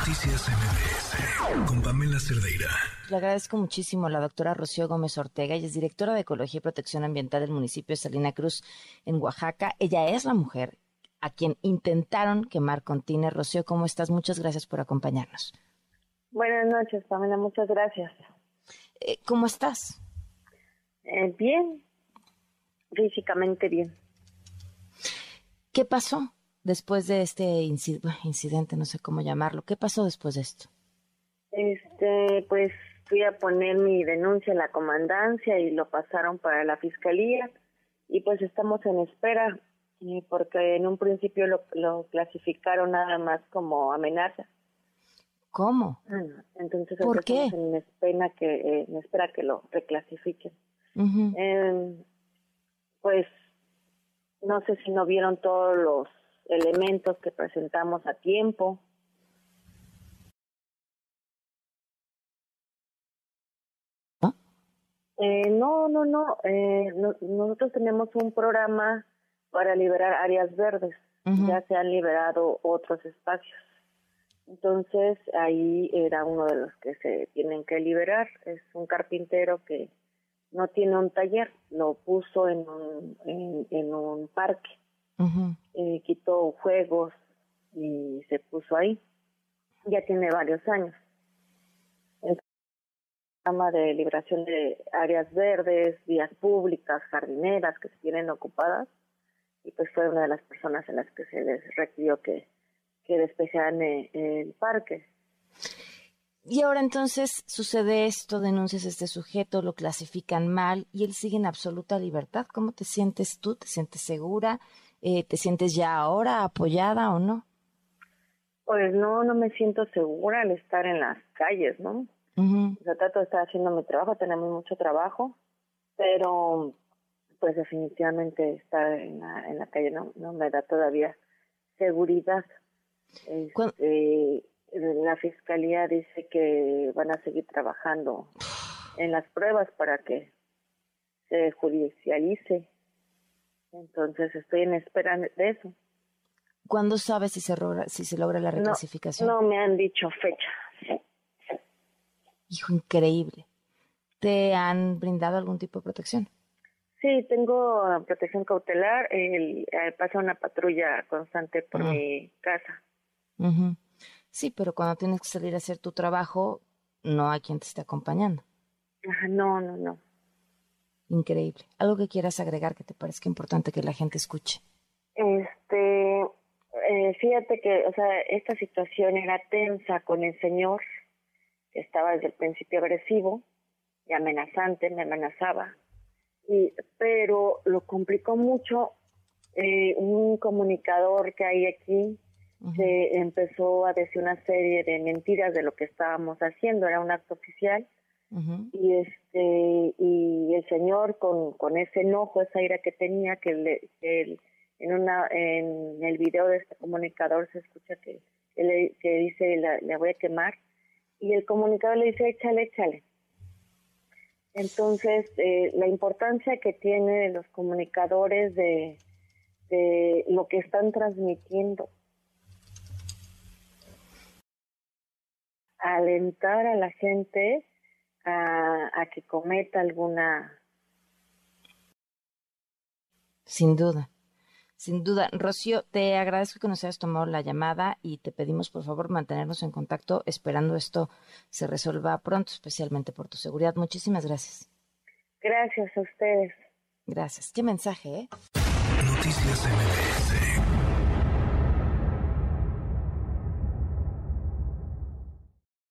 Noticias MBS con Pamela Cerdeira. Le agradezco muchísimo a la doctora Rocío Gómez Ortega. Ella es directora de Ecología y Protección Ambiental del municipio de Salina Cruz, en Oaxaca. Ella es la mujer a quien intentaron quemar con tiner. Rocío, ¿cómo estás? Muchas gracias por acompañarnos. Buenas noches, Pamela. Muchas gracias. Eh, ¿Cómo estás? Eh, bien. Físicamente bien. ¿Qué pasó? Después de este incidente, no sé cómo llamarlo, ¿qué pasó después de esto? Este, pues fui a poner mi denuncia en la comandancia y lo pasaron para la fiscalía y pues estamos en espera porque en un principio lo, lo clasificaron nada más como amenaza. ¿Cómo? Entonces, ¿por qué? En espera que eh, me espera que lo reclasifiquen. Em, pues no sé si no vieron todos los elementos que presentamos a tiempo. Eh, no, no, no, eh, Nosotros tenemos un programa para liberar áreas verdes. Ya se han liberado otros espacios. Entonces ahí era uno de los que se tienen que liberar. Es un carpintero que no tiene un taller, lo puso en un, en un parque eh, quitó juegos y se puso ahí. Ya tiene varios años. El programa de liberación de áreas verdes, vías públicas, jardineras que se tienen ocupadas, y pues fue una de las personas en las que se les requirió que, que despejaran el parque. Y ahora entonces sucede esto, denuncias a este sujeto, lo clasifican mal y él sigue en absoluta libertad. ¿Cómo te sientes tú? ¿Te sientes segura? Eh, ¿Te sientes ya ahora apoyada o no? Pues no, no me siento segura al estar en las calles, ¿no? O sea, trato de estar haciendo mi trabajo, tenemos mucho trabajo, pero pues definitivamente estar en la, en la calle no, no me da todavía seguridad. Este, la fiscalía dice que van a seguir trabajando en las pruebas para que se judicialice entonces estoy en espera de eso. ¿Cuándo sabes si se logra, si se logra la reclasificación? No, me han dicho fecha. Hijo, increíble. ¿Te han brindado algún tipo de protección? Sí, tengo protección cautelar. El, eh, pasa una patrulla constante por mi casa. Sí, pero cuando tienes que salir a hacer tu trabajo, no hay quien te esté acompañando. no, no, no increíble. ¿Algo que quieras agregar que te parezca importante que la gente escuche? Este, eh, fíjate que, o sea, esta situación era tensa con el señor, que estaba desde el principio agresivo y amenazante, me amenazaba, y, pero lo complicó mucho eh, un comunicador que hay aquí, se empezó a decir una serie de mentiras de lo que estábamos haciendo, era un acto oficial, y este y el señor con, con ese enojo esa ira que tenía que, le, en una en el video de este comunicador se escucha que que, dice le voy a quemar y el comunicador le dice échale échale entonces eh, la importancia que tienen los comunicadores de, de lo que están transmitiendo. Alentar a la gente a, que cometa alguna. Sin duda. Sin duda. Rocío, te agradezco que nos hayas tomado la llamada y te pedimos por favor mantenernos en contacto esperando esto se resuelva pronto, especialmente por tu seguridad. Muchísimas gracias. Gracias a ustedes. Gracias. Qué mensaje, ¿eh? Noticias MBS